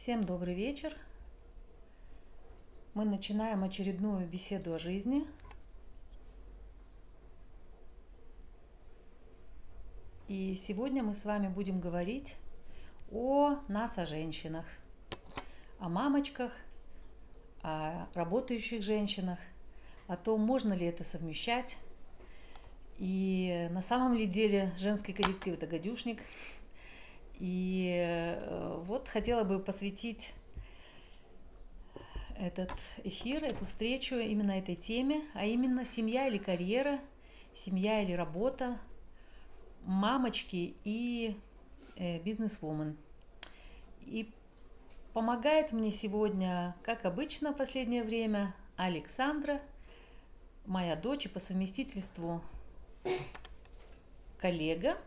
Всем добрый вечер. Мы начинаем очередную беседу о жизни. И сегодня мы с вами будем говорить о нас, о женщинах, о мамочках, о работающих женщинах, о том, можно ли это совмещать. И на самом ли деле женский коллектив – это гадюшник – и э, вот хотела бы посвятить этот эфир, эту встречу именно этой теме, а именно семья или карьера, семья или работа, мамочки и э, бизнес-вумен. И помогает мне сегодня, как обычно в последнее время, Александра, моя дочь и по совместительству коллега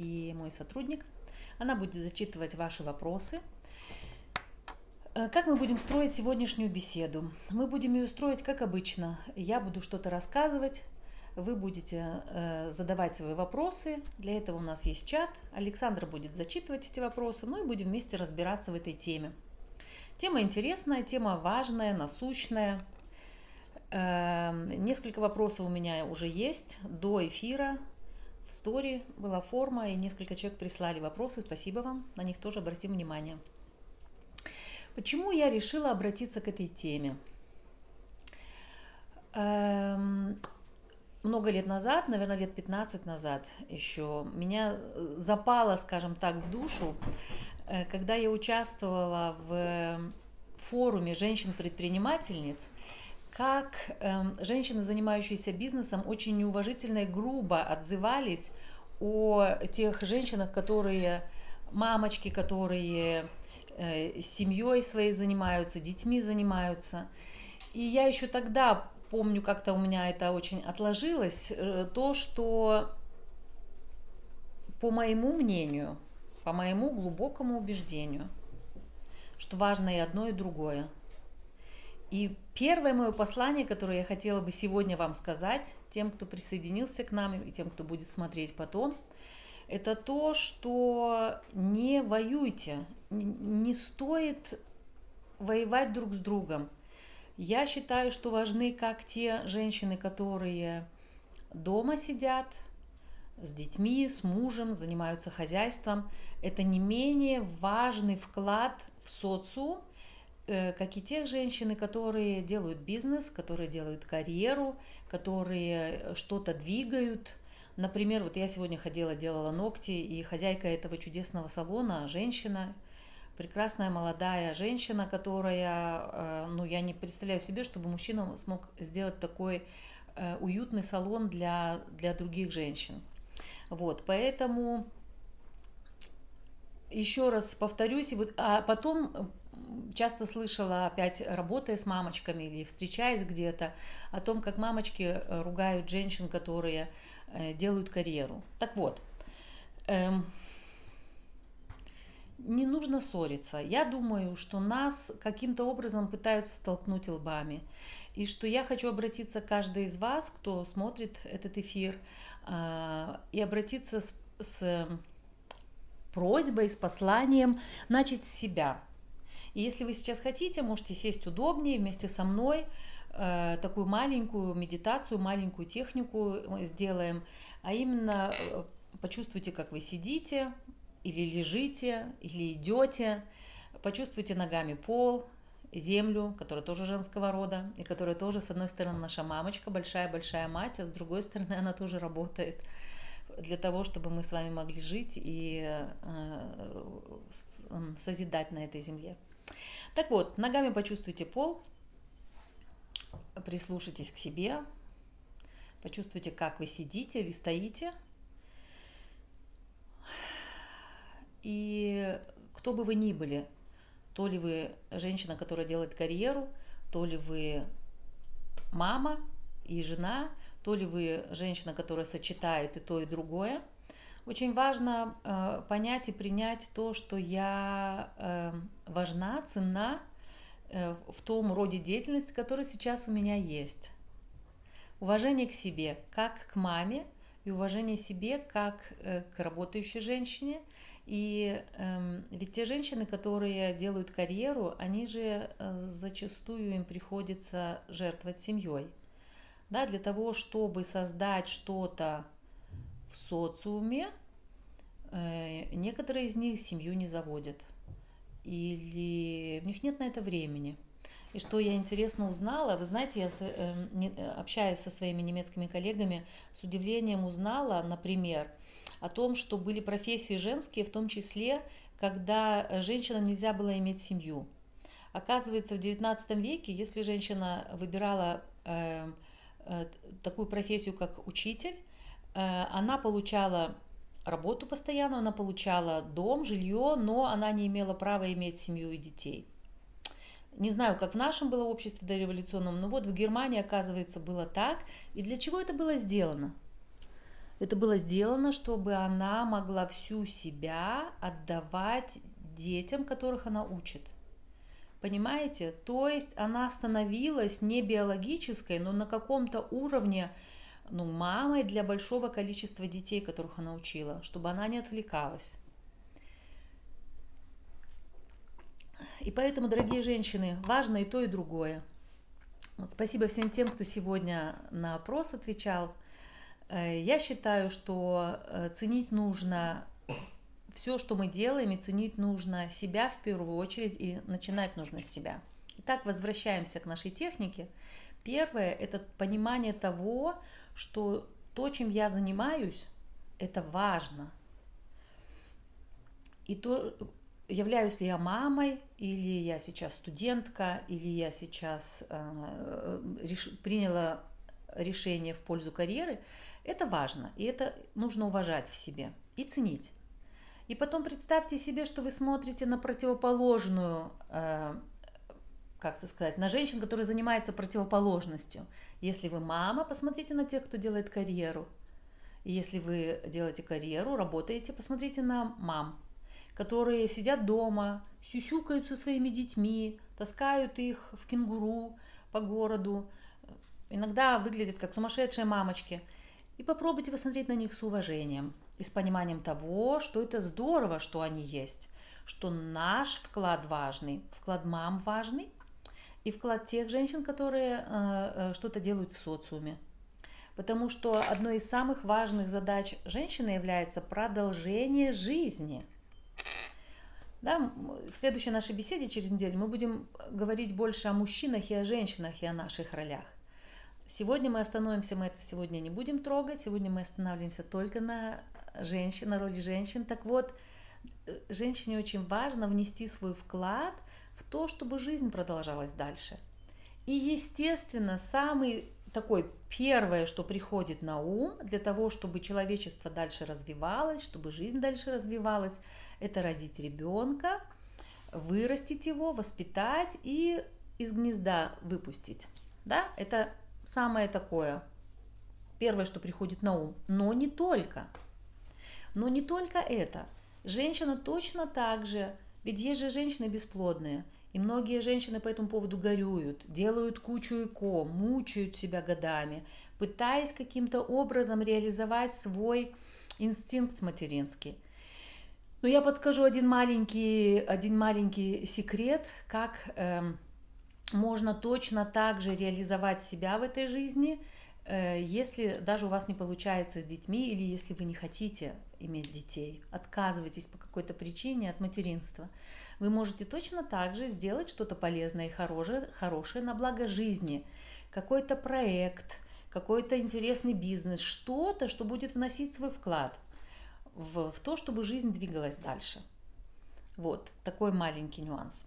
и мой сотрудник. Она будет зачитывать ваши вопросы. Э, как мы будем строить сегодняшнюю беседу? Мы будем ее строить как обычно. Я буду что-то рассказывать, вы будете э, задавать свои вопросы. Для этого у нас есть чат. Александр будет зачитывать эти вопросы, ну и будем вместе разбираться в этой теме. Тема интересная, тема важная, насущная. Э, несколько вопросов у меня уже есть до эфира стори была форма, и несколько человек прислали вопросы. Спасибо вам, на них тоже обратим внимание. Почему я решила обратиться к этой теме? Эм, много лет назад, наверное, лет 15 назад еще, меня запало, скажем так, в душу, э, когда я участвовала в форуме женщин-предпринимательниц – как эм, женщины, занимающиеся бизнесом, очень неуважительно и грубо отзывались о тех женщинах, которые мамочки, которые э, семьей своей занимаются, детьми занимаются. И я еще тогда помню, как-то у меня это очень отложилось, э, то, что по моему мнению, по моему глубокому убеждению, что важно и одно, и другое – и первое мое послание, которое я хотела бы сегодня вам сказать, тем, кто присоединился к нам и тем, кто будет смотреть потом, это то, что не воюйте, не стоит воевать друг с другом. Я считаю, что важны как те женщины, которые дома сидят, с детьми, с мужем, занимаются хозяйством. Это не менее важный вклад в социум, как и тех женщины, которые делают бизнес, которые делают карьеру, которые что-то двигают. Например, вот я сегодня ходила, делала ногти, и хозяйка этого чудесного салона, женщина, прекрасная молодая женщина, которая, э, ну, я не представляю себе, чтобы мужчина смог сделать такой э, уютный салон для, для других женщин. Вот, поэтому еще раз повторюсь, и вот, а потом часто слышала, опять работая с мамочками или встречаясь где-то, о том, как мамочки э, ругают женщин, которые э, делают карьеру. Так вот, эм, не нужно ссориться. Я думаю, что нас каким-то образом пытаются столкнуть лбами. И что я хочу обратиться к каждой из вас, кто смотрит этот эфир, э, и обратиться с, с просьбой, с посланием начать с себя – и если вы сейчас хотите, можете сесть удобнее вместе со мной, э, такую маленькую медитацию, маленькую технику сделаем, а именно э, почувствуйте, как вы сидите, или лежите, или идете, почувствуйте ногами пол, землю, которая тоже женского рода, и которая тоже, с одной стороны, наша мамочка, большая-большая мать, а с другой стороны, она тоже работает для того, чтобы мы с вами могли жить и э, созидать на этой земле. Так вот, ногами почувствуйте пол, прислушайтесь к себе, почувствуйте, как вы сидите или стоите. И кто бы вы ни были, то ли вы женщина, которая делает карьеру, то ли вы мама и жена, то ли вы женщина, которая сочетает и то, и другое – очень важно э, понять и принять то, что я э, важна, ценна э, в том роде деятельности, который сейчас у меня есть. Уважение к себе, как к маме, и уважение себе как э, к работающей женщине. И э, ведь те женщины, которые делают карьеру, они же э, зачастую им приходится жертвовать семьей. Да, для того, чтобы создать что-то в социуме, некоторые из них семью не заводят. Или у них нет на это времени. И что я интересно узнала, вы знаете, я эм, общаясь со своими немецкими коллегами, с удивлением узнала, например, о том, что были профессии женские, в том числе, когда э, женщинам нельзя было иметь семью. Оказывается, в XIX веке, если женщина выбирала э, э, такую профессию, как учитель, э, она получала работу постоянно, она получала дом, жилье, но она не имела права иметь семью и детей. Не знаю, как в нашем было обществе дореволюционном, но вот в Германии, оказывается, было так. И для чего это было сделано? Это было сделано, чтобы она могла всю себя отдавать детям, которых она учит. Понимаете? То есть она становилась не биологической, но на каком-то уровне ну, мамой для большого количества детей, которых она учила, чтобы она не отвлекалась. И поэтому, дорогие женщины, важно и то, и другое. Вот спасибо всем тем, кто сегодня на опрос отвечал. Э, я считаю, что э, ценить нужно все, что мы делаем, и ценить нужно себя в первую очередь, и начинать нужно с себя. Итак, возвращаемся к нашей технике. Первое – это понимание того, что то, чем я занимаюсь, это важно. И то, являюсь ли я мамой, или я сейчас студентка, или я сейчас э, реш, приняла решение в пользу карьеры, это важно, и это нужно уважать в себе и ценить. И потом представьте себе, что вы смотрите на противоположную, э, как это сказать, на женщин, которые занимаются противоположностью. Если вы мама, посмотрите на тех, кто делает карьеру. Если вы делаете карьеру, работаете, посмотрите на мам, которые сидят дома, сюсюкают со своими детьми, таскают их в кенгуру по городу, иногда выглядят как сумасшедшие мамочки. И попробуйте посмотреть на них с уважением и с пониманием того, что это здорово, что они есть, что наш вклад важный, вклад мам важный, и вклад тех женщин, которые э, э, что-то делают в социуме. Потому что одной из самых важных задач женщины является продолжение жизни – да, в следующей нашей беседе через неделю мы будем говорить больше о мужчинах и о женщинах и о наших ролях. Сегодня мы остановимся, мы это сегодня не будем трогать, сегодня мы останавливаемся только на женщин, на роли женщин. Так вот, э, женщине очень важно внести свой вклад то, чтобы жизнь продолжалась дальше. И, естественно, самый такой первое, что приходит на ум для того, чтобы человечество дальше развивалось, чтобы жизнь дальше развивалась, это родить ребенка, вырастить его, воспитать и из гнезда выпустить. Да, это самое такое, первое, что приходит на ум. Но не только. Но не только это. Женщина точно так же, ведь есть же женщины бесплодные – и многие женщины по этому поводу горюют, делают кучу ЭКО, мучают себя годами, пытаясь каким-то образом реализовать свой инстинкт материнский. Но я подскажу один маленький, один маленький секрет, как э, можно точно так же реализовать себя в этой жизни, если даже у вас не получается с детьми или если вы не хотите иметь детей, отказываетесь по какой-то причине от материнства – вы можете точно так же сделать что-то полезное и хорошее, хорошее на благо жизни. Какой-то проект, какой-то интересный бизнес, что-то, что будет вносить свой вклад в, в то, чтобы жизнь двигалась дальше. Вот такой маленький нюанс.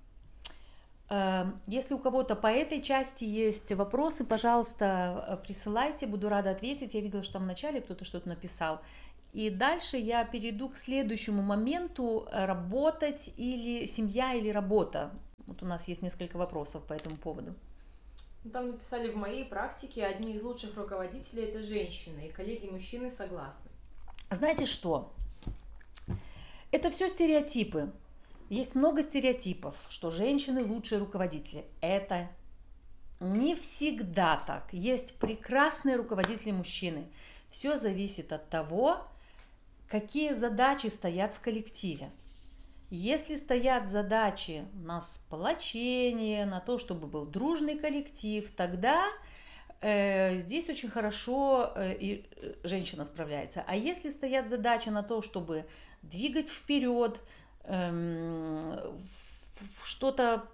Эм, если у кого-то по этой части есть вопросы, пожалуйста, присылайте, буду рада ответить. Я видела, что там в начале кто-то что-то написал. И дальше я перейду к следующему моменту э, работать или семья или работа. Вот у нас есть несколько вопросов по этому поводу. Ну, там написали в моей практике одни из лучших руководителей это женщины, и коллеги мужчины согласны. Знаете что? Это все стереотипы. Есть много стереотипов, что женщины лучшие руководители. Это не всегда так. Есть прекрасные руководители мужчины. Все зависит от того, какие задачи стоят в коллективе. Если стоят задачи на сплочение, на то, чтобы был дружный коллектив, тогда э, здесь очень хорошо э, и э, женщина справляется. А если стоят задачи на то, чтобы двигать вперед, э, что-то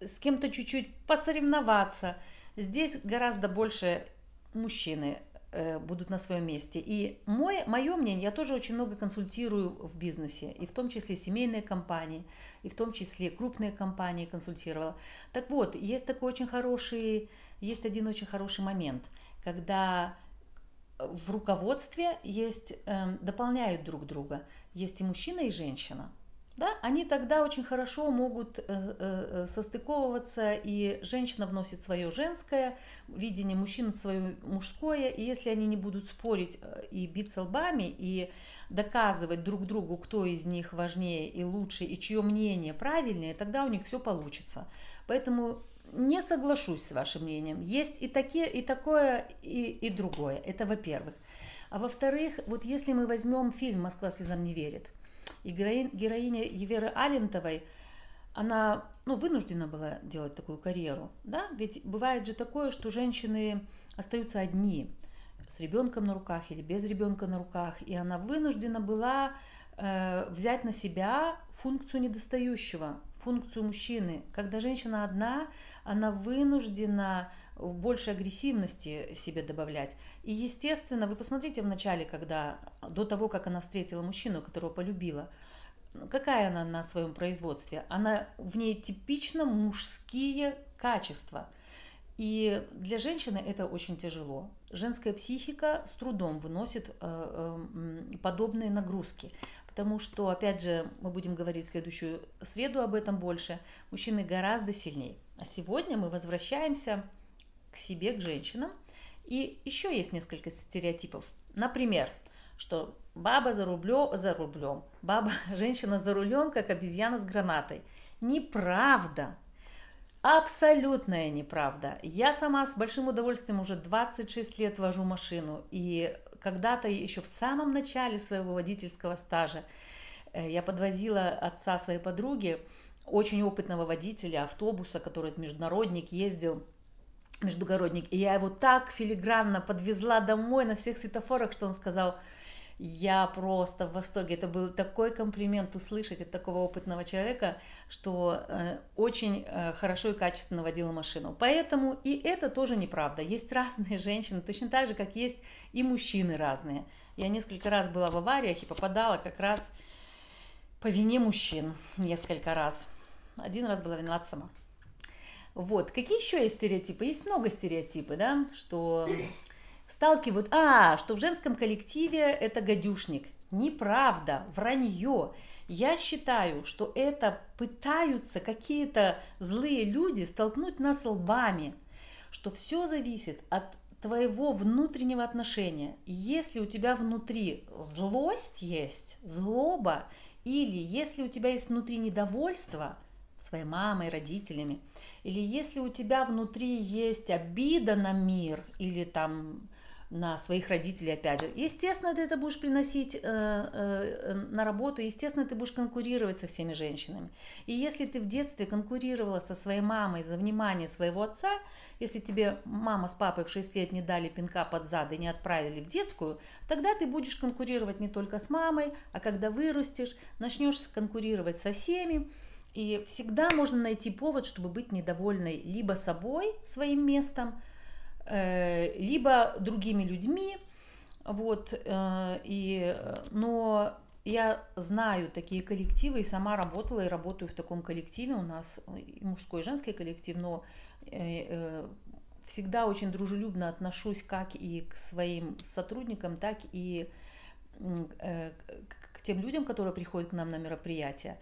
с кем-то чуть-чуть посоревноваться, здесь гораздо больше мужчины Э, будут на своем месте. И мой, мое мнение, я тоже очень много консультирую в бизнесе, и в том числе семейные компании, и в том числе крупные компании консультировала. Так вот, есть такой очень хороший, есть один очень хороший момент, когда в руководстве есть, э, дополняют друг друга. Есть и мужчина, и женщина да, они тогда очень хорошо могут э, э, э, состыковываться, и женщина вносит свое женское видение, мужчина свое мужское, и если они не будут спорить и биться лбами, и доказывать друг другу, кто из них важнее и лучше, и чье мнение правильнее, тогда у них все получится. Поэтому не соглашусь с вашим мнением. Есть и, такие, и такое, и, и другое. Это во-первых. А во-вторых, вот если мы возьмем фильм «Москва слезам не верит», и героиня, Еверы Алентовой, она ну, вынуждена была делать такую карьеру. Да? Ведь бывает же такое, что женщины остаются одни с ребенком на руках или без ребенка на руках, и она вынуждена была э, взять на себя функцию недостающего, функцию мужчины. Когда женщина одна, она вынуждена больше агрессивности себе добавлять. И, естественно, вы посмотрите в начале, когда, до того, как она встретила мужчину, которого полюбила, какая она на своем производстве? Она в ней типично мужские качества. И для женщины это очень тяжело. Женская психика с трудом выносит э, э, подобные нагрузки. Потому что, опять же, мы будем говорить в следующую среду об этом больше, мужчины гораздо сильнее. А сегодня мы возвращаемся к себе, к женщинам. И еще есть несколько стереотипов. Например, что баба за рублем, за рублем, баба, женщина за рулем, как обезьяна с гранатой. Неправда. Абсолютная неправда. Я сама с большим удовольствием уже 26 лет вожу машину. И когда-то еще в самом начале своего водительского стажа э, я подвозила отца своей подруги, очень опытного водителя автобуса, который международник ездил междугородник. И я его так филигранно подвезла домой на всех светофорах, что он сказал, я просто в восторге. Это был такой комплимент услышать от такого опытного человека, что э, очень э, хорошо и качественно водила машину. Поэтому и это тоже неправда. Есть разные женщины, точно так же, как есть и мужчины разные. Я несколько раз была в авариях и попадала как раз по вине мужчин несколько раз. Один раз была виновата сама. Вот. Какие еще есть стереотипы? Есть много стереотипов, да, что сталкивают, а, что в женском коллективе это гадюшник. Неправда, вранье. Я считаю, что это пытаются какие-то злые люди столкнуть нас лбами, что все зависит от твоего внутреннего отношения. Если у тебя внутри злость есть, злоба, или если у тебя есть внутри недовольство своей мамой, родителями, или если у тебя внутри есть обида на мир или там на своих родителей, опять же. Естественно, ты это будешь приносить э, э, на работу, естественно, ты будешь конкурировать со всеми женщинами. И если ты в детстве конкурировала со своей мамой за внимание своего отца, если тебе мама с папой в 6 лет не дали пинка под зад и не отправили в детскую, тогда ты будешь конкурировать не только с мамой, а когда вырастешь, начнешь конкурировать со всеми, и всегда можно найти повод, чтобы быть недовольной либо собой, своим местом, э, либо другими людьми. Вот, э, и, но я знаю такие коллективы и сама работала и работаю в таком коллективе. У нас и мужской, и женский коллектив, но э, всегда очень дружелюбно отношусь как и к своим сотрудникам, так и к тем людям, которые приходят к нам на мероприятия.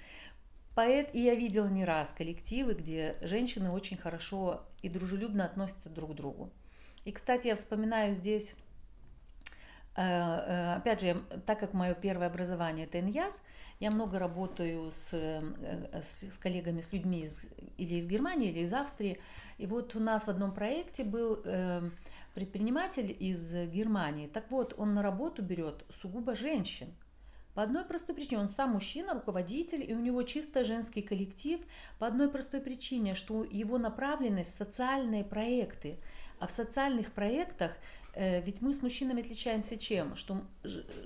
Поэт, и я видела не раз коллективы, где женщины очень хорошо и дружелюбно относятся друг к другу. И, кстати, я вспоминаю здесь Э, опять же, так как мое первое образование это ИНЯС, я много работаю с, с, с коллегами, с людьми из, или из Германии, или из Австрии. И вот у нас в одном проекте был предприниматель из Германии. Так вот, он на работу берет сугубо женщин. По одной простой причине, он сам мужчина, руководитель, и у него чисто женский коллектив. По одной простой причине, что его направленность – социальные проекты. А в социальных проектах э, ведь мы с мужчинами отличаемся чем? Что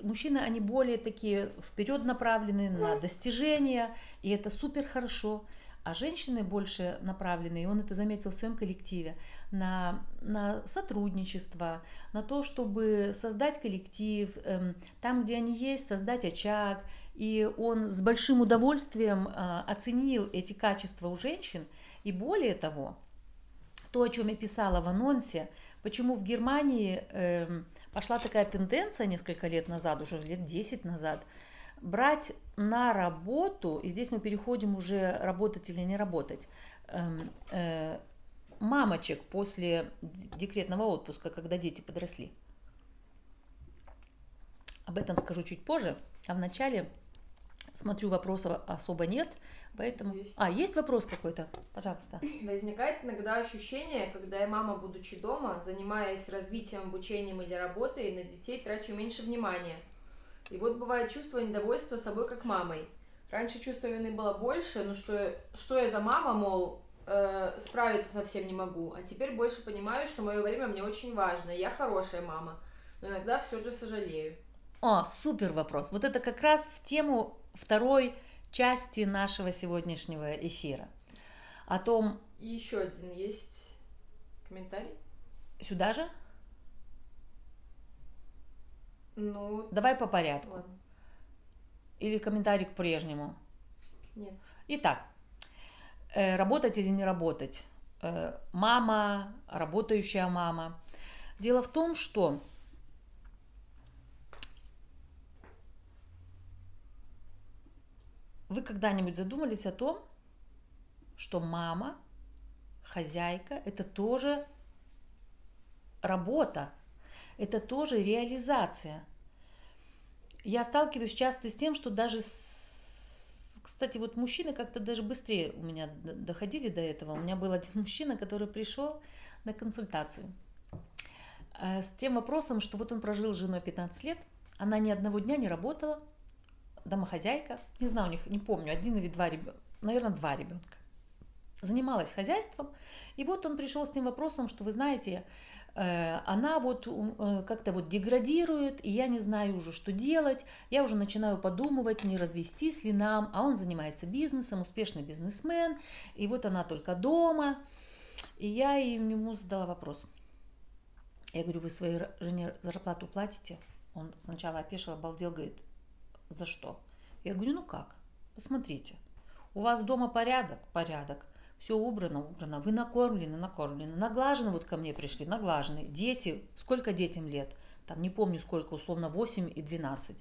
мужчины, они более такие вперед направлены на достижения, и это супер хорошо а женщины больше направлены, и он это заметил в своем коллективе, на, на сотрудничество, на то, чтобы создать коллектив, эм, там, где они есть, создать очаг. И он с большим удовольствием э, оценил эти качества у женщин. И более того, то, о чем я писала в анонсе, почему в Германии э, пошла такая тенденция несколько лет назад, уже лет 10 назад, брать на работу, и здесь мы переходим уже работать или не работать, эм, э, мамочек после декретного отпуска, когда дети подросли. Об этом скажу чуть позже, а вначале смотрю, вопросов особо нет, поэтому... Есть. А, есть вопрос какой-то? Пожалуйста. Возникает иногда ощущение, когда я мама, будучи дома, занимаясь развитием, обучением или работой, на детей трачу меньше внимания – и вот бывает чувство недовольства собой как мамой. Раньше чувство вины было больше, ну что, что я за мама, мол, э, справиться совсем не могу. А теперь больше понимаю, что мое время мне очень важно, я хорошая мама. Но иногда все же сожалею. О, супер вопрос. Вот это как раз в тему второй части нашего сегодняшнего эфира. О том... И еще один есть комментарий. Сюда же? Ну, Давай по порядку. ладно. Или комментарий к прежнему. Нет. Итак, э, работать или не работать? Э, мама, работающая мама. Дело в том, что вы когда-нибудь задумались о том, что мама, хозяйка, это тоже работа, это тоже реализация. Я сталкиваюсь часто с тем, что даже, с... кстати, вот мужчины как-то даже быстрее у меня доходили до этого. У меня был один мужчина, который пришел на консультацию э, с тем вопросом, что вот он прожил с женой 15 лет, она ни одного дня не работала, домохозяйка, не знаю, у них, не помню, один или два ребенка, наверное, два ребенка. Занималась хозяйством, и вот он пришел с тем вопросом, что вы знаете, она вот э, как-то вот деградирует, и я не знаю уже, что делать. Я уже начинаю подумывать, не развестись ли нам, а он занимается бизнесом, успешный бизнесмен, и вот она только дома. И я ему задала вопрос. Я говорю, вы своей жене зарплату платите? Он сначала опешил, обалдел, говорит, за что? Я говорю, ну как? Посмотрите, у вас дома порядок? Порядок все убрано, убрано, вы накормлены, накормлены, наглажены, вот ко мне пришли, наглажены. Дети, сколько детям лет? Там не помню сколько, условно 8 и 12.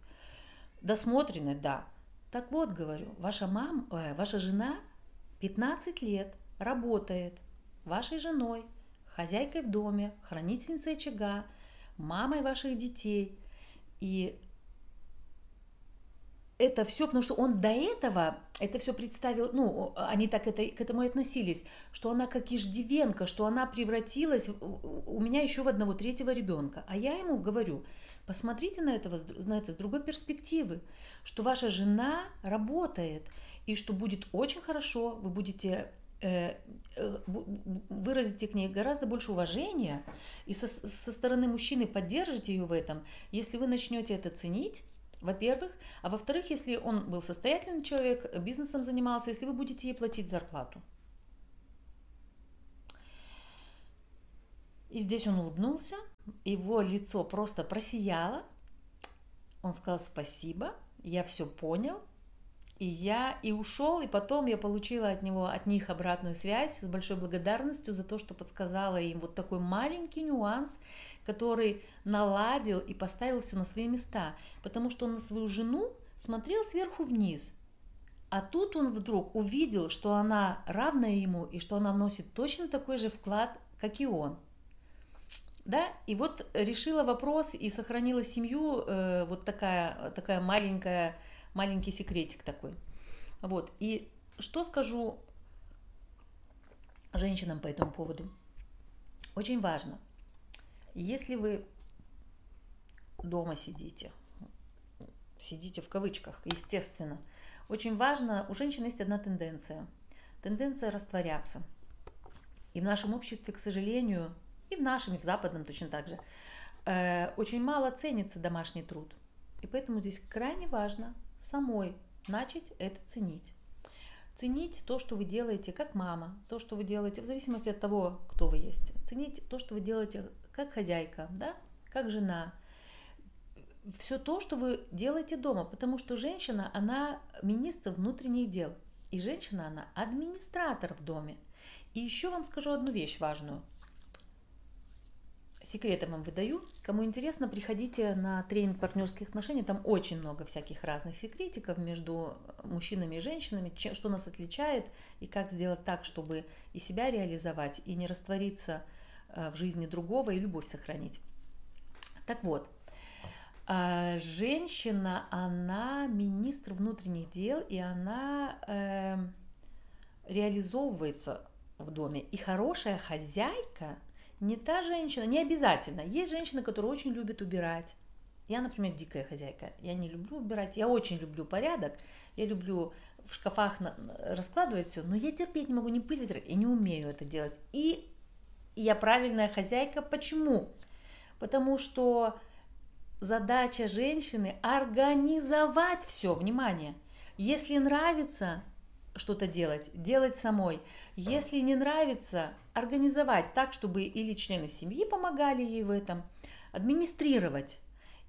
Досмотрены, да. Так вот, говорю, ваша мама, э, ваша жена 15 лет работает вашей женой, хозяйкой в доме, хранительницей очага, мамой ваших детей. И это все, потому что он до этого это все представил, ну, они так это, к этому и относились, что она как иждивенка, что она превратилась у меня еще в одного третьего ребенка. А я ему говорю, посмотрите на, этого, на это с другой перспективы, что ваша жена работает, и что будет очень хорошо, вы будете э, э, выразите к ней гораздо больше уважения и со, со стороны мужчины поддержите ее в этом, если вы начнете это ценить, во-первых. А во-вторых, если он был состоятельный человек, бизнесом занимался, если вы будете ей платить зарплату. И здесь он улыбнулся, его лицо просто просияло. Он сказал спасибо, я все понял, и я и ушел, и потом я получила от него, от них обратную связь с большой благодарностью за то, что подсказала им вот такой маленький нюанс, который наладил и поставил все на свои места, потому что он на свою жену смотрел сверху вниз, а тут он вдруг увидел, что она равна ему и что она вносит точно такой же вклад, как и он. да, и вот решила вопрос и сохранила семью, э, вот такая, такая маленькая, маленький секретик такой. Вот, и что скажу женщинам по этому поводу? Очень важно, если вы дома сидите, сидите в кавычках, естественно, очень важно, у женщин есть одна тенденция. Тенденция растворяться. И в нашем обществе, к сожалению, и в нашем, и в западном точно так же, э, очень мало ценится домашний труд. И поэтому здесь крайне важно самой начать это ценить. Ценить то, что вы делаете как мама, то, что вы делаете в зависимости от того, кто вы есть. Ценить то, что вы делаете как хозяйка, да, как жена. Все то, что вы делаете дома, потому что женщина, она министр внутренних дел. И женщина, она администратор в доме. И еще вам скажу одну вещь важную – секретом вам выдаю. Кому интересно, приходите на тренинг партнерских отношений. Там очень много всяких разных секретиков между мужчинами и женщинами, что нас отличает и как сделать так, чтобы и себя реализовать, и не раствориться э, в жизни другого, и любовь сохранить. Так вот, а, женщина, она министр внутренних дел, и она э, реализовывается в доме. И хорошая хозяйка – не та женщина, не обязательно. Есть женщины, которые очень любят убирать. Я, например, дикая хозяйка. Я не люблю убирать. Я очень люблю порядок. Я люблю в шкафах раскладывать все, но я терпеть не могу ни пыль вытирать. Я не умею это делать. И я правильная хозяйка. Почему? Потому что задача женщины организовать все, внимание. Если нравится, что-то делать, делать самой. Если не нравится, организовать так, чтобы или члены семьи помогали ей в этом, администрировать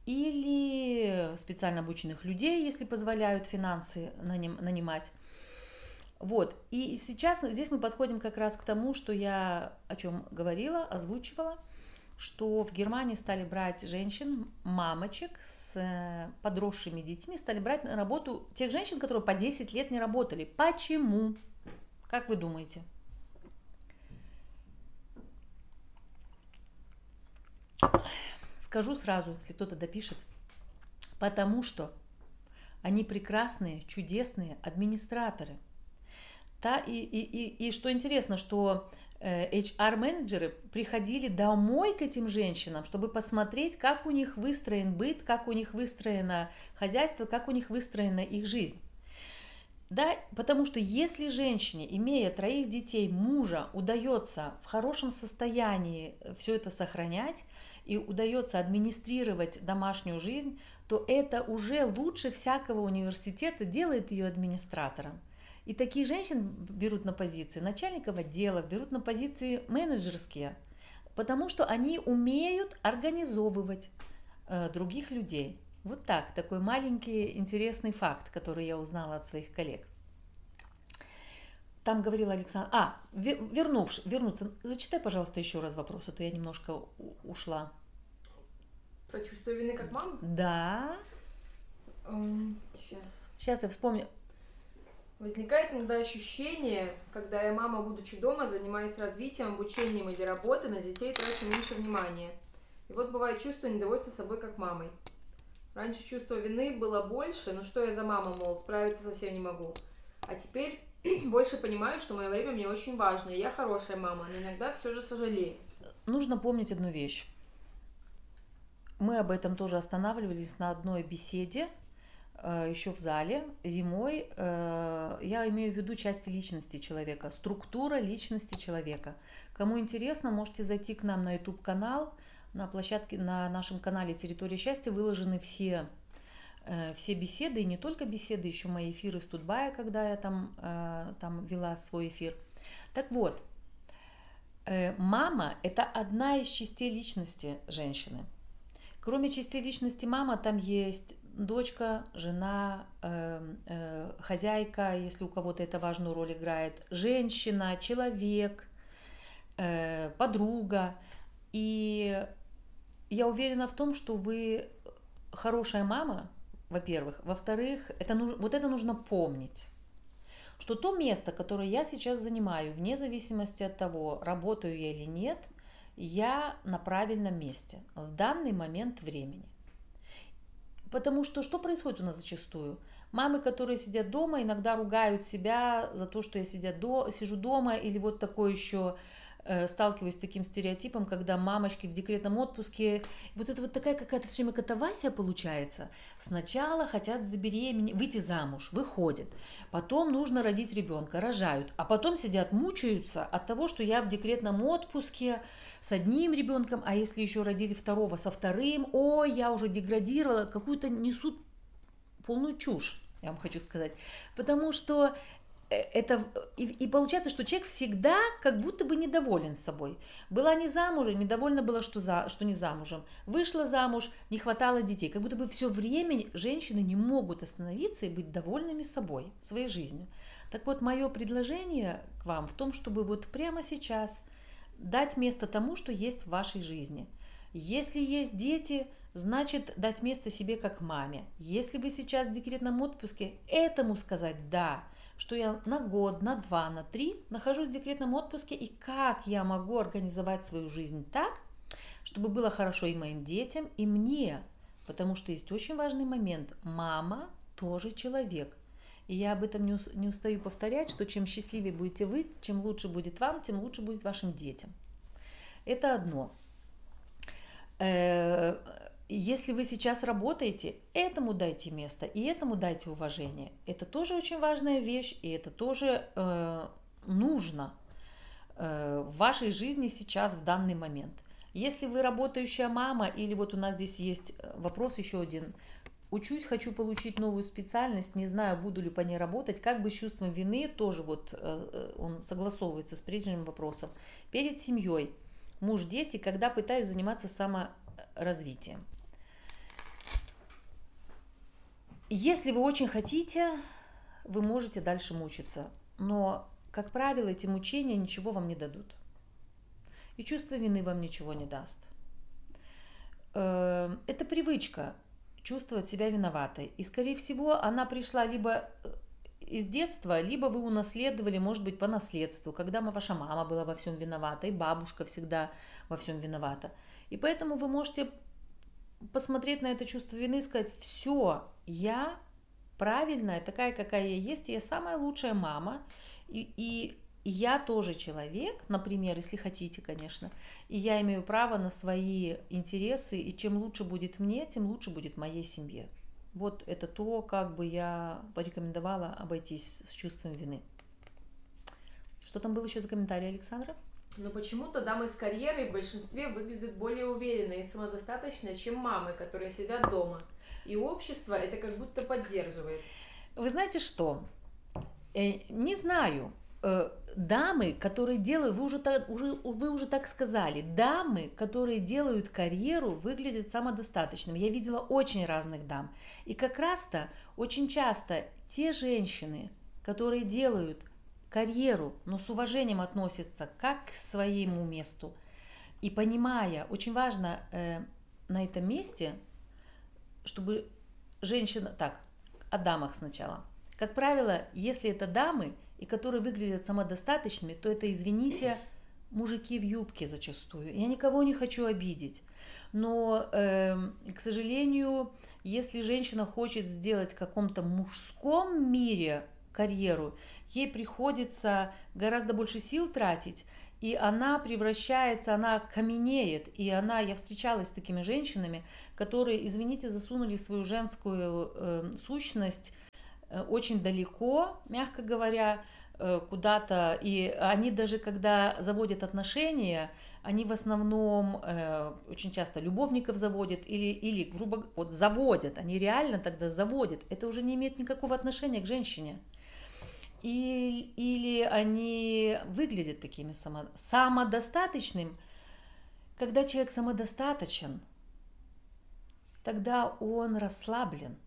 или специально обученных людей, если позволяют финансы наним, нанимать. Вот, и сейчас здесь мы подходим как раз к тому, что я о чем говорила, озвучивала – что в Германии стали брать женщин, мамочек с э, подросшими детьми, стали брать на работу тех женщин, которые по 10 лет не работали. Почему? Как вы думаете? Скажу сразу, если кто-то допишет. Потому что они прекрасные, чудесные администраторы. Да, и, и, и, и что интересно, что HR-менеджеры э, приходили домой к этим женщинам, чтобы посмотреть, как у них выстроен быт, как у них выстроено хозяйство, как у них выстроена их жизнь. Да, потому что если женщине, имея троих детей, мужа, удается в хорошем состоянии все это сохранять и удается администрировать домашнюю жизнь, то это уже лучше всякого университета делает ее администратором. И таких женщин берут на позиции начальников отделов, берут на позиции менеджерские, потому что они умеют организовывать э, других людей. Вот так, такой маленький интересный факт, который я узнала от своих коллег. Там говорил Александр... А, вернувшись, вернуться. Зачитай, пожалуйста, еще раз вопрос, а то я немножко ушла. Про чувство вины как мама? Да. Um, сейчас. Сейчас я вспомню. Возникает иногда ощущение, когда я мама, будучи дома, занимаюсь развитием, обучением или работой, на детей трачу меньше внимания. И вот бывает чувство недовольства собой как мамой. Раньше чувство вины было больше, но что я за мама, мол, справиться совсем не могу. А теперь больше понимаю, что мое время мне очень важно, и я хорошая мама, но иногда все же сожалею. Нужно помнить одну вещь. Мы об этом тоже останавливались на одной беседе – еще в зале зимой, э, я имею в виду части личности человека, структура личности человека. Кому интересно, можете зайти к нам на YouTube канал, на площадке, на нашем канале «Территория счастья» выложены все э, все беседы, и не только беседы, еще мои эфиры с Тутбая, когда я там, там вела свой эфир. Так вот, мама – это одна из частей личности женщины. Кроме частей личности мама, там есть дочка, жена, э, э, хозяйка, если у кого-то это важную роль играет, женщина, человек, э, подруга. И я уверена в том, что вы хорошая мама, во-первых. Во-вторых, это, вот это нужно помнить что то место, которое я сейчас занимаю, вне зависимости от того, работаю я или нет, я на правильном месте в данный момент времени. Потому что что происходит у нас зачастую? Мамы, которые сидят дома, иногда ругают себя за то, что я сидят до, сижу дома, или вот такое еще сталкиваюсь с таким стереотипом, когда мамочки в декретном отпуске, вот это вот такая какая-то все время катавасия получается. Сначала хотят забеременеть, выйти замуж, выходят, потом нужно родить ребенка, рожают, а потом сидят, мучаются от того, что я в декретном отпуске с одним ребенком, а если еще родили второго со вторым, ой, я уже деградировала, какую-то несут полную чушь я вам хочу сказать. Потому что Э, это и, и получается, что человек всегда как будто бы недоволен собой. Была не замужем, недовольна была, что, за, что не замужем. Вышла замуж, не хватало детей. Как будто бы все время женщины не могут остановиться и быть довольными собой, своей жизнью. Так вот, мое предложение к вам в том, чтобы вот прямо сейчас дать место тому, что есть в вашей жизни. Если есть дети, значит дать место себе как маме. Если вы сейчас в декретном отпуске, этому сказать «да», что я на год, на два, на три нахожусь в декретном отпуске и как я могу организовать свою жизнь так, чтобы было хорошо и моим детям, и мне. Потому что есть очень важный момент. Мама тоже человек. И я об этом не устаю повторять, что чем счастливее будете вы, чем лучше будет вам, тем лучше будет вашим детям. Это одно. Если вы сейчас работаете, этому дайте место и этому дайте уважение. Это тоже очень важная вещь, и это тоже э, нужно э, в вашей жизни сейчас, в данный момент. Если вы работающая мама, или вот у нас здесь есть э, вопрос еще один, учусь, хочу получить новую специальность, не знаю, буду ли по ней работать, как бы с чувством вины, тоже вот э, э он согласовывается с прежним вопросом, перед семьей, муж, дети, когда пытаюсь заниматься саморазвитием. Если вы очень хотите, вы можете дальше мучиться, но, как правило, эти мучения ничего вам не дадут. И чувство вины вам ничего не даст. Эм, это привычка чувствовать себя виноватой. И, скорее всего, она пришла либо э, из детства, либо вы унаследовали, может быть, по наследству, когда ваша мама была во всем виновата, и бабушка всегда во всем виновата. И поэтому вы можете посмотреть на это чувство вины и сказать, все, я правильная, такая, какая я есть, я самая лучшая мама, и, и я тоже человек, например, если хотите, конечно, и я имею право на свои интересы, и чем лучше будет мне, тем лучше будет моей семье. Вот это то, как бы я порекомендовала обойтись с чувством вины. Что там было еще за комментарий, Александра? Но почему-то дамы с карьерой в большинстве выглядят более уверенные и самодостаточные, чем мамы, которые сидят дома. И общество это как будто поддерживает. Вы знаете что? Э, не знаю. Э, дамы, которые делают, вы уже, так, уже, вы уже так сказали, дамы, которые делают карьеру, выглядят самодостаточными. Я видела очень разных дам. И как раз-то очень часто те женщины, которые делают карьеру, но с уважением относятся как к своему месту. И понимая, очень важно э, на этом месте, чтобы женщина... Так, о дамах сначала. Как правило, если это дамы, и которые выглядят самодостаточными, то это, извините, мужики в юбке зачастую. Я никого не хочу обидеть. Но, э, к сожалению, если женщина хочет сделать в каком-то мужском мире карьеру, ей приходится гораздо больше сил тратить, и она превращается, она каменеет, и она, я встречалась с такими женщинами, которые, извините, засунули свою женскую э, сущность э, очень далеко, мягко говоря, э, куда-то, и они даже, когда заводят отношения, они в основном э, очень часто любовников заводят или, или грубо вот заводят, они реально тогда заводят. Это уже не имеет никакого отношения к женщине и, или они выглядят такими само, самодостаточным. Когда человек самодостаточен, тогда он расслаблен.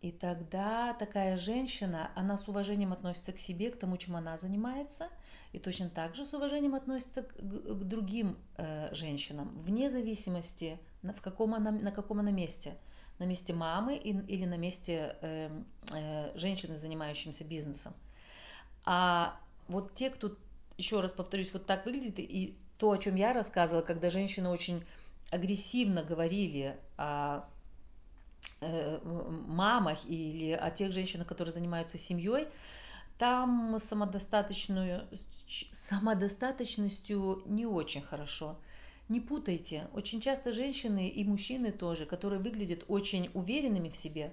И тогда такая женщина, она с уважением относится к себе, к тому, чем она занимается, и точно так же с уважением относится к, к другим э, женщинам, вне зависимости, на, в каком она, на каком она месте – на месте мамы или на месте э, э, женщины, занимающейся бизнесом. А вот те, кто еще раз повторюсь, вот так выглядит. И то, о чем я рассказывала, когда женщины очень агрессивно говорили о э, мамах или о тех женщинах, которые занимаются семьей, там самодостаточную, самодостаточностью не очень хорошо. Не путайте. Очень часто женщины и мужчины тоже, которые выглядят очень уверенными в себе,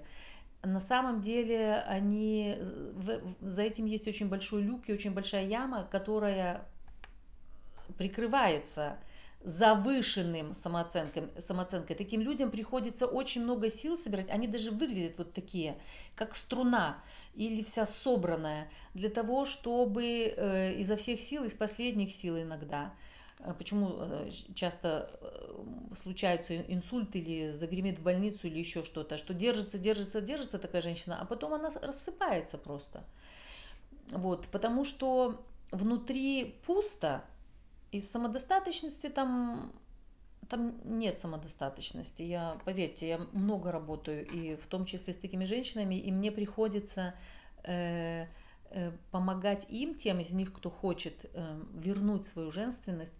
на самом деле они в, за этим есть очень большой люк и очень большая яма, которая прикрывается завышенным самооценкой, самооценкой. Таким людям приходится очень много сил собирать. Они даже выглядят вот такие, как струна или вся собранная, для того, чтобы э, изо всех сил, из последних сил иногда – Э, почему э, часто э, случаются инсульты или загремит в больницу или еще что-то, что держится, держится, держится такая женщина, а потом она рассыпается просто. Вот, потому что внутри пусто, из самодостаточности там, там нет самодостаточности. Я, поверьте, я много работаю, и в том числе с такими женщинами, и мне приходится Э, помогать им, тем из них, кто хочет э, вернуть свою женственность,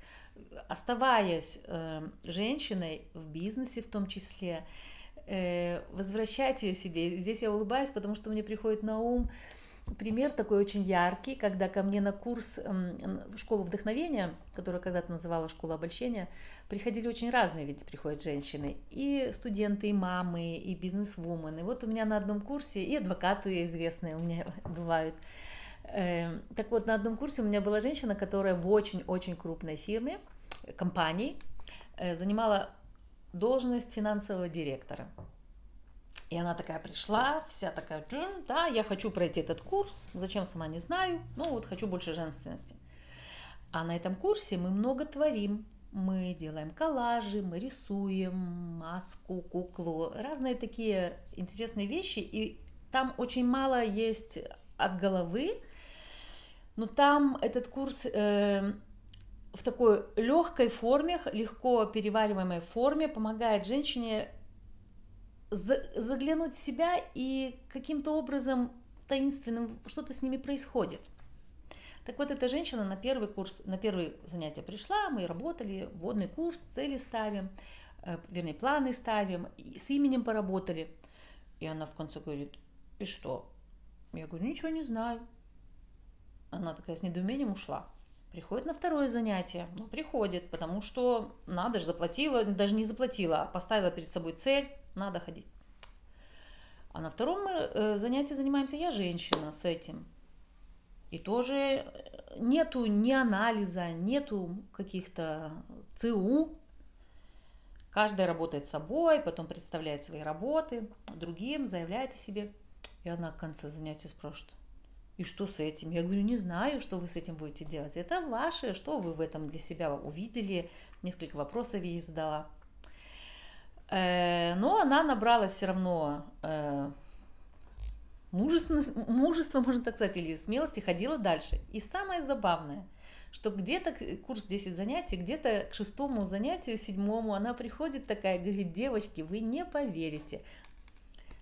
оставаясь э, женщиной в бизнесе в том числе, возвращать ее себе. Здесь я улыбаюсь, потому что мне приходит на ум пример такой очень яркий, когда ко мне на курс эм, в школу вдохновения, которую когда-то называла школа обольщения, приходили очень разные ведь приходят женщины. И студенты, и мамы, и бизнес-вумен. И вот у меня на одном курсе, и адвокаты известные у меня бывают. Эм, так вот, на одном курсе у меня была женщина, которая в очень-очень крупной фирме, компании, э, занимала должность финансового директора. И она такая пришла, вся такая, да, я хочу пройти этот курс, зачем сама не знаю, ну вот хочу больше женственности. А на этом курсе мы много творим, мы делаем коллажи, мы рисуем маску, куклу, разные такие интересные вещи, и там очень мало есть от головы, но там этот курс э, в такой легкой форме, легко перевариваемой форме помогает женщине заглянуть в себя и каким-то образом таинственным что-то с ними происходит. Так вот, эта женщина на первый курс, на первое занятие пришла, мы работали, вводный курс, цели ставим, э, вернее, планы ставим, с именем поработали. И она в конце говорит, и что? Я говорю, ничего не знаю. Она такая с недоумением ушла. Приходит на второе занятие. Ну, приходит, потому что надо же, заплатила, даже не заплатила, а поставила перед собой цель, надо ходить. А на втором э, занятии занимаемся я, женщина, с этим. И тоже э, нету ни анализа, нету каких-то ЦУ. Каждая работает собой, потом представляет свои работы другим, заявляет о себе. И она к концу занятия спрашивает, и что с этим? Я говорю, не знаю, что вы с этим будете делать. Это ваше, что вы в этом для себя увидели. Несколько вопросов ей задала. Э, но она набралась все равно э, мужества, мужества, можно так сказать, или смелости, ходила дальше. И самое забавное, что где-то курс 10 занятий, где-то к шестому занятию, седьмому она приходит такая, говорит, девочки, вы не поверите,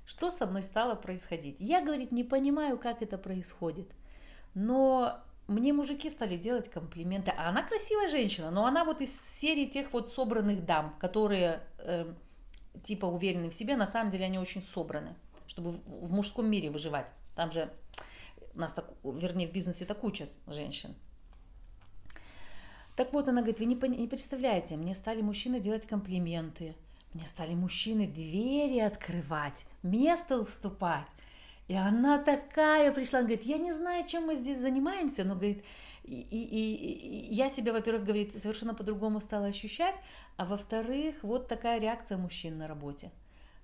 что со мной стало происходить. Я, говорит, не понимаю, как это происходит, но мне мужики стали делать комплименты. А она красивая женщина, но она вот из серии тех вот собранных дам, которые э, типа уверены в себе, на самом деле они очень собраны, чтобы в, в мужском мире выживать. Там же нас так, вернее, в бизнесе так учат женщин. Так вот, она говорит, вы не, не представляете, мне стали мужчины делать комплименты, мне стали мужчины двери открывать, место уступать. И она такая пришла, она говорит, я не знаю, чем мы здесь занимаемся, но, говорит, и, и, и я себя, во-первых, говорит, совершенно по-другому стала ощущать, а во-вторых, вот такая реакция мужчин на работе.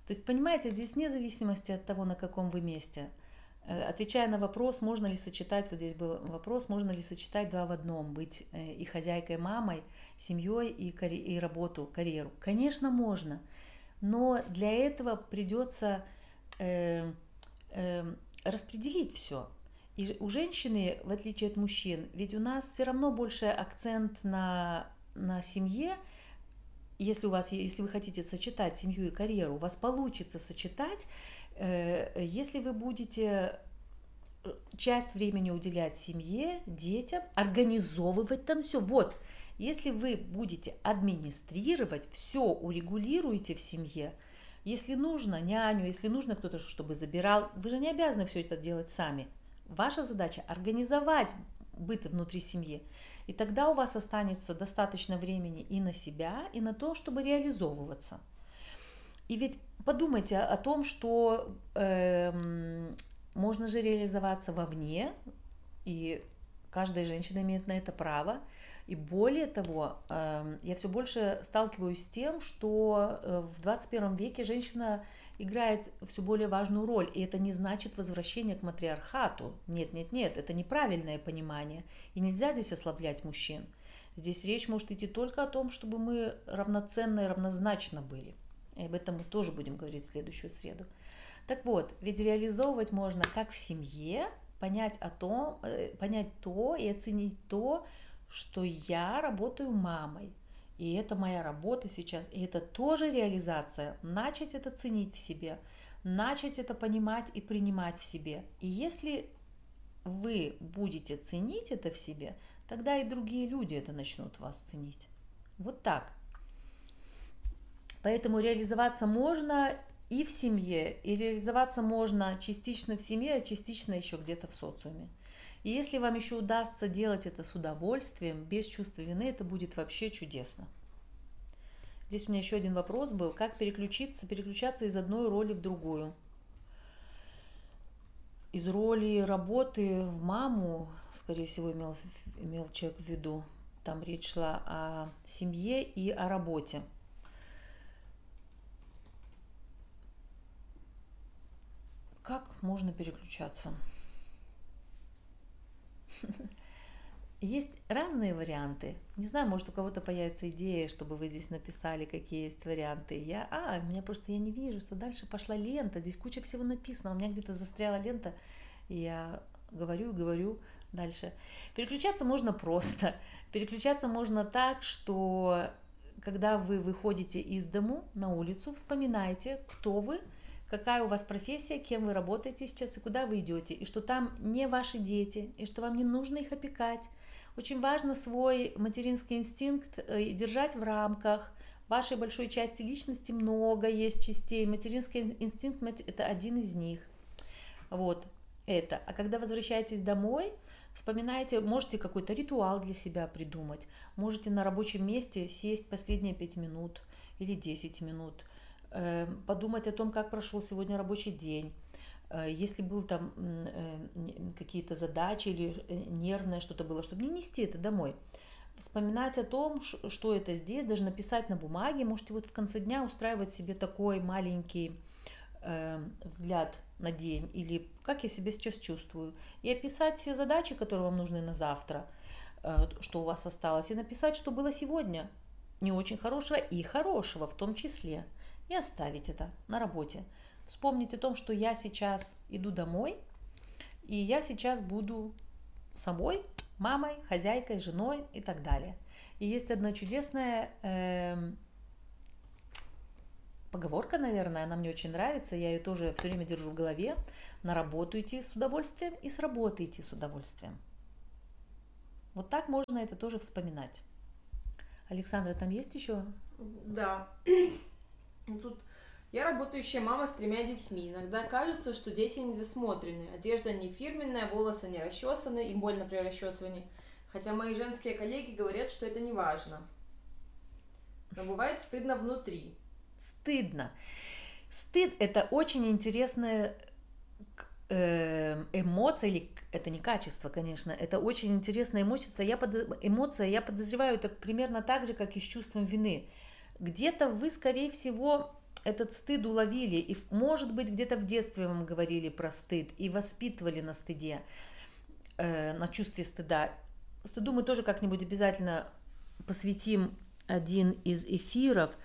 То есть, понимаете, здесь вне зависимости от того, на каком вы месте. Э, отвечая на вопрос, можно ли сочетать, вот здесь был вопрос, можно ли сочетать два в одном, быть э, и хозяйкой, мамой, семьей и, карь- и работу, карьеру. Конечно, можно, но для этого придется э, э, распределить все. И у женщины, в отличие от мужчин, ведь у нас все равно больше акцент на, на семье, если у вас, если вы хотите сочетать семью и карьеру, у вас получится сочетать, Э, если вы будете часть времени уделять семье, детям, организовывать там все. Вот, если вы будете администрировать, все урегулируете в семье, если нужно няню, если нужно кто-то, чтобы забирал, вы же не обязаны все это делать сами. Ваша задача организовать быт внутри семьи. И тогда у вас останется достаточно времени и на себя, и на то, чтобы реализовываться. И ведь подумайте о том, что э, можно же реализоваться вовне, и каждая женщина имеет на это право. И более того, э, я все больше сталкиваюсь с тем, что э, в 21 веке женщина играет все более важную роль. И это не значит возвращение к матриархату. Нет, нет, нет, это неправильное понимание. И нельзя здесь ослаблять мужчин. Здесь речь может идти только о том, чтобы мы равноценно и равнозначно были. И об этом мы тоже будем говорить в следующую среду. Так вот, ведь реализовывать можно как в семье, понять о том, э, понять то и оценить то, что я работаю мамой. И это моя работа сейчас. И это тоже реализация. Начать это ценить в себе, начать это понимать и принимать в себе. И если вы будете ценить это в себе, тогда и другие люди это начнут вас ценить. Вот так. Поэтому реализоваться можно и в семье, и реализоваться можно частично в семье, а частично еще где-то в социуме. И если вам еще удастся делать это с удовольствием, без чувства вины, это будет вообще чудесно. Здесь у меня еще один вопрос был, как переключиться, переключаться из одной роли в другую. Из роли работы в маму, скорее всего, имел, имел человек в виду, там речь шла о семье и о работе. Как можно переключаться? Есть разные варианты. Не знаю, может у кого-то появится идея, чтобы вы здесь написали, какие есть варианты. Я, а, меня просто я не вижу, что дальше пошла лента, здесь куча всего написано, у меня где-то застряла лента, и я говорю, говорю дальше. Переключаться можно просто. Переключаться можно так, что когда вы выходите из дому на улицу, вспоминайте, кто вы, какая у вас профессия, кем вы работаете сейчас и куда вы идете, и что там не ваши дети, и что вам не нужно их опекать. Очень важно свой материнский инстинкт э, держать в рамках. Вашей большой части личности много есть частей. Материнский инстинкт – это один из них. Вот это. А когда возвращаетесь домой, вспоминайте, можете какой-то ритуал для себя придумать. Можете на рабочем месте сесть последние 5 минут или 10 минут – подумать о том, как прошел сегодня рабочий день, э, если был там э, какие-то задачи или э, нервное что-то было, чтобы не нести это домой. Вспоминать о том, что это здесь, даже написать на бумаге, можете вот в конце дня устраивать себе такой маленький взгляд на день или как я себя сейчас чувствую, и описать все задачи, которые вам нужны на завтра, что у вас осталось, и написать, что было сегодня, не очень хорошего и хорошего в том числе и оставить это на работе. Вспомнить о том, что я сейчас иду домой, и я сейчас буду собой, мамой, хозяйкой, женой и так далее. И есть одна чудесная э, поговорка, наверное, она мне очень нравится, я ее тоже все время держу в голове. На работу идти с удовольствием и с работы идти с удовольствием. Вот так можно это тоже вспоминать. Александра, там есть еще? Да. Ну, тут я работающая мама с тремя детьми. Иногда кажется, что дети недосмотрены. Одежда не фирменная, волосы не расчесаны, им больно при расчесывании. Хотя мои женские коллеги говорят, что это не важно. Но бывает стыдно внутри. Стыдно. Стыд – это очень интересная э, эмоция, или это не качество, конечно, это очень интересная эмоция. Я под, эмоция, я подозреваю, это примерно так же, как и с чувством вины где-то вы, скорее всего, этот стыд уловили, и, может быть, где-то в детстве вам говорили про стыд и воспитывали на стыде, э, на чувстве стыда. Стыду мы тоже как-нибудь обязательно посвятим один из эфиров.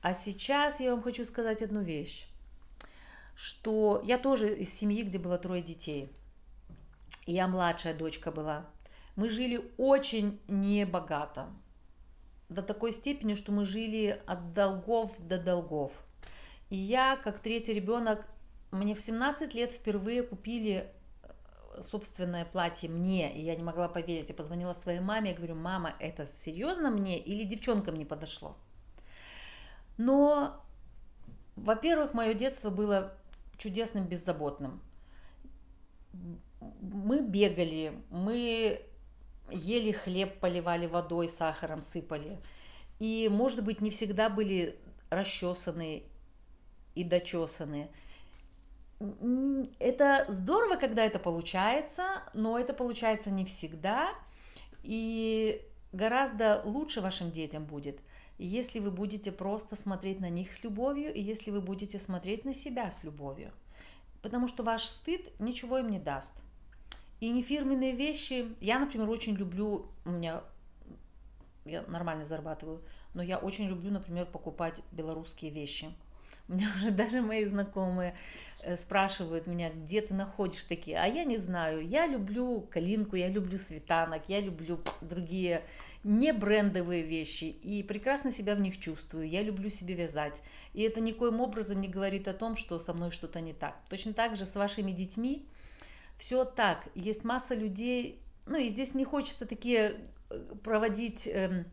А сейчас я вам хочу сказать одну вещь, что я тоже из семьи, где было трое детей. Я младшая дочка была. Мы жили очень небогато до такой степени, что мы жили от долгов до долгов. И я, как третий ребенок, мне в 17 лет впервые купили собственное платье мне, и я не могла поверить. Я позвонила своей маме, я говорю, мама, это серьезно мне или девчонкам не подошло? Но, во-первых, мое детство было чудесным, беззаботным. Мы бегали, мы ели хлеб, поливали водой, сахаром сыпали. И, может быть, не всегда были расчесаны и дочесаны. Это здорово, когда это получается, но это получается не всегда. И гораздо лучше вашим детям будет, если вы будете просто смотреть на них с любовью, и если вы будете смотреть на себя с любовью. Потому что ваш стыд ничего им не даст. И не фирменные вещи. Я, например, очень люблю, у меня я нормально зарабатываю, но я очень люблю, например, покупать белорусские вещи. У меня уже даже мои знакомые э, спрашивают меня, где ты находишь такие, а я не знаю. Я люблю калинку, я люблю светанок, я люблю другие не брендовые вещи и прекрасно себя в них чувствую. Я люблю себе вязать. И это никоим образом не говорит о том, что со мной что-то не так. Точно так же с вашими детьми все так. Есть масса людей, ну и здесь не хочется такие э, проводить эм,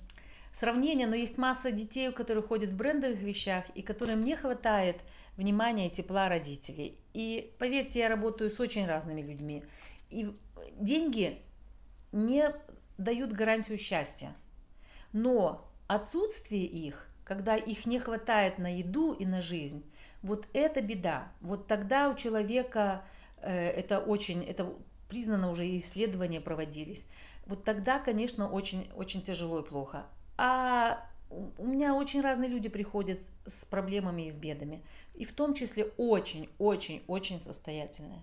сравнения, но есть масса детей, у которых ходят в брендовых вещах и которым не хватает внимания и тепла родителей. И поверьте, я работаю с очень разными людьми. И деньги не дают гарантию счастья. Но отсутствие их, когда их не хватает на еду и на жизнь, вот это беда. Вот тогда у человека это очень, это признано уже исследования проводились. Вот тогда, конечно, очень, очень тяжело и плохо. А у меня очень разные люди приходят с проблемами и с бедами. И в том числе очень-очень-очень состоятельные.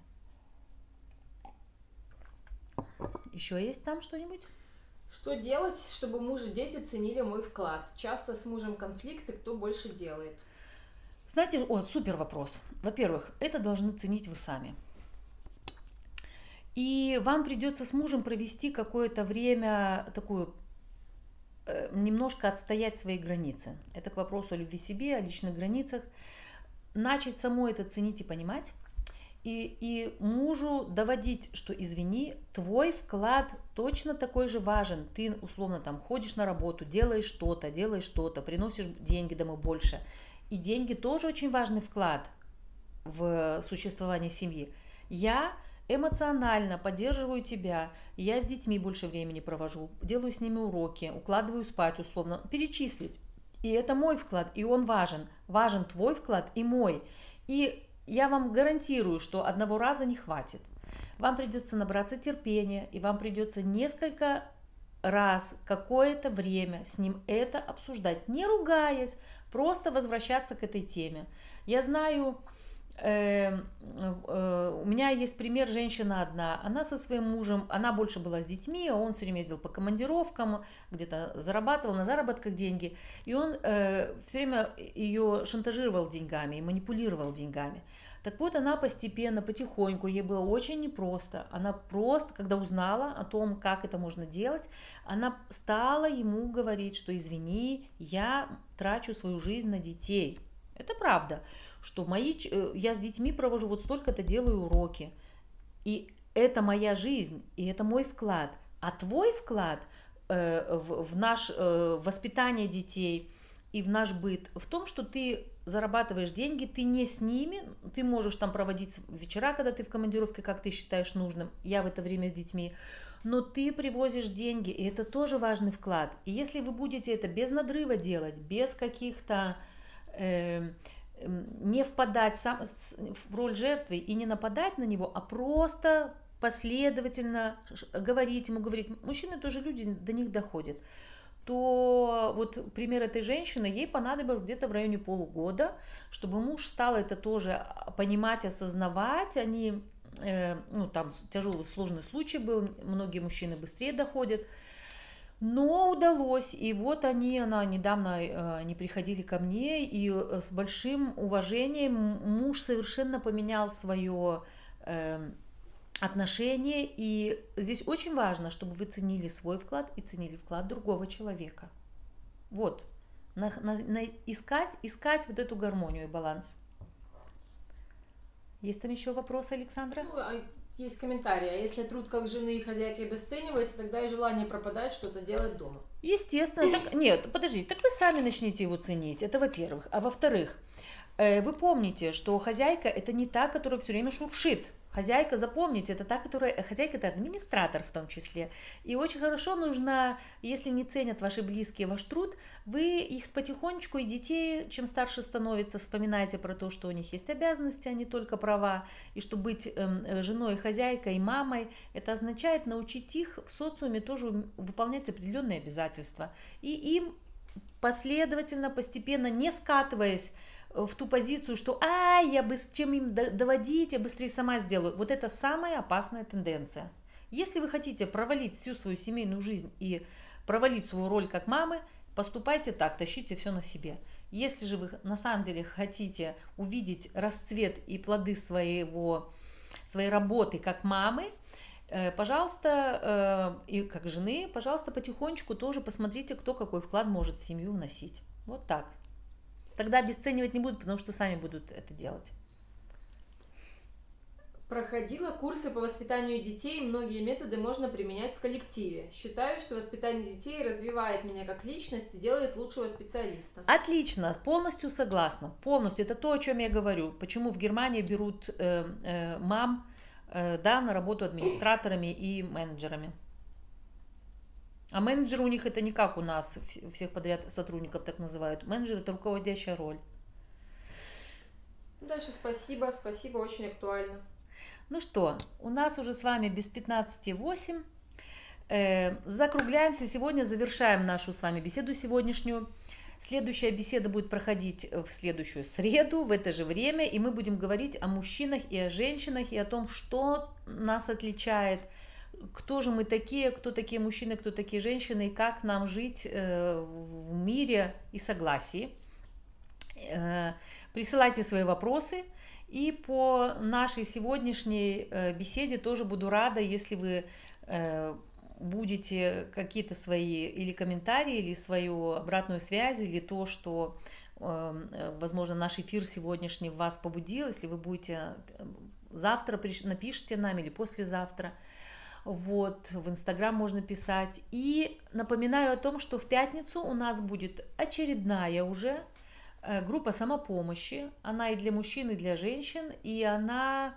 Еще есть там что-нибудь? Что делать, чтобы муж и дети ценили мой вклад? Часто с мужем конфликты, кто больше делает? Знаете, о, супер вопрос. Во-первых, это должны ценить вы сами. И вам придется с мужем провести какое-то время такую э, немножко отстоять свои границы. Это к вопросу о любви себе, о личных границах. Начать самой это ценить и понимать. И, и мужу доводить, что извини, твой вклад точно такой же важен. Ты условно там ходишь на работу, делаешь что-то, делаешь что-то, приносишь деньги домой больше. И деньги тоже очень важный вклад в существование семьи. Я эмоционально поддерживаю тебя, я с детьми больше времени провожу, делаю с ними уроки, укладываю спать условно, перечислить. И это мой вклад, и он важен. Важен твой вклад и мой. И я вам гарантирую, что одного раза не хватит. Вам придется набраться терпения, и вам придется несколько раз какое-то время с ним это обсуждать, не ругаясь, просто возвращаться к этой теме. Я знаю, у меня есть пример, женщина одна, она со своим мужем, она больше была с детьми, он все время ездил по командировкам, где-то зарабатывал на заработках деньги, и он э, все время ее шантажировал деньгами и манипулировал деньгами. Так вот, она постепенно, потихоньку, ей было очень непросто. Она просто, когда узнала о том, как это можно делать, она стала ему говорить, что извини, я трачу свою жизнь на детей. Это правда что мои, э, я с детьми провожу вот столько-то делаю уроки. И это моя жизнь, и это мой вклад. А твой вклад э, в, в наш э, воспитание детей и в наш быт в том, что ты зарабатываешь деньги, ты не с ними, ты можешь там проводить вечера, когда ты в командировке, как ты считаешь нужным, я в это время с детьми, но ты привозишь деньги, и это тоже важный вклад. И если вы будете это без надрыва делать, без каких-то э, не впадать сам, в роль жертвы и не нападать на него, а просто последовательно говорить ему, говорить. Мужчины тоже люди, до них доходят то вот пример этой женщины, ей понадобилось где-то в районе полугода, чтобы муж стал это тоже понимать, осознавать. Они, э, ну там тяжелый, сложный случай был, многие мужчины быстрее доходят, но удалось, и вот они, она недавно, э, они приходили ко мне, и э, с большим уважением муж совершенно поменял свое эм, отношение, и здесь очень важно, чтобы вы ценили свой вклад и ценили вклад другого человека. Вот, на, на, на искать, искать вот эту гармонию и баланс. Есть там еще вопрос, Александра? Ну, а есть комментарий, а если труд как жены и хозяйки обесценивается, тогда и желание пропадает что-то делать дома. Естественно, так нет, подождите, так вы сами начнете его ценить, это во-первых. А во-вторых, э, вы помните, что хозяйка это не та, которая все время шуршит. Хозяйка, запомните, это та, которая... Э, хозяйка это администратор в том числе. И очень хорошо нужно, если не ценят ваши близкие ваш труд, вы их потихонечку и детей, чем старше становится, вспоминайте про то, что у них есть обязанности, а не только права. И что быть эм, э, женой, хозяйкой, мамой, это означает научить их в социуме тоже выполнять определенные обязательства. И им последовательно, постепенно, не скатываясь в ту позицию, что а, я бы чем им доводить, я быстрее сама сделаю. Вот это самая опасная тенденция. Если вы хотите провалить всю свою семейную жизнь и провалить свою роль как мамы, поступайте так, тащите все на себе. Если же вы на самом деле хотите увидеть расцвет и плоды своего, своей работы как мамы, э, пожалуйста, э, и как жены, пожалуйста, потихонечку тоже посмотрите, кто какой вклад может в семью вносить. Вот так. Тогда обесценивать не будут, потому что сами будут это делать. Проходила курсы по воспитанию детей, многие методы можно применять в коллективе. Считаю, что воспитание детей развивает меня как личность и делает лучшего специалиста. Отлично, полностью согласна. Полностью. Это то, о чем я говорю. Почему в Германии берут э, э, мам э, да, на работу администраторами и менеджерами. А менеджер у них это не как у нас, всех подряд сотрудников так называют. Менеджер это руководящая роль. Дальше спасибо, спасибо, очень актуально. Ну что, у нас уже с вами без 15.8. Э, закругляемся сегодня, завершаем нашу с вами беседу сегодняшнюю. Следующая беседа будет проходить в следующую среду в это же время, и мы будем говорить о мужчинах и о женщинах, и о том, что нас отличает – кто же мы такие, кто такие мужчины, кто такие женщины, и как нам жить э, в мире и согласии. Э, присылайте свои вопросы. И по нашей сегодняшней э, беседе тоже буду рада, если вы будете какие-то свои или комментарии, или свою обратную связь, или то, что, возможно, наш эфир сегодняшний вас побудил, если вы будете завтра напишите нам или послезавтра – вот, в Инстаграм можно писать. И напоминаю о том, что в пятницу у нас будет очередная уже э, группа самопомощи. Она и для мужчин, и для женщин. И она...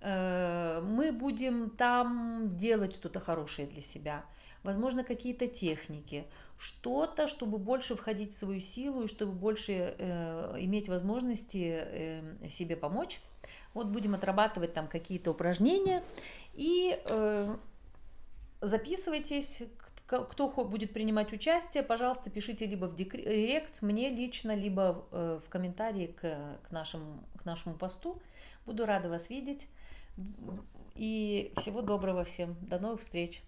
Э, мы будем там делать что-то хорошее для себя. Возможно, какие-то техники, что-то, чтобы больше входить в свою силу и чтобы больше э, иметь возможности э, себе помочь. Вот будем отрабатывать там какие-то упражнения. И э, записывайтесь, кто будет принимать участие, пожалуйста, пишите либо в директ мне лично, либо э, в комментарии к, к, нашему, к нашему посту. Буду рада вас видеть. И всего доброго всем. До новых встреч.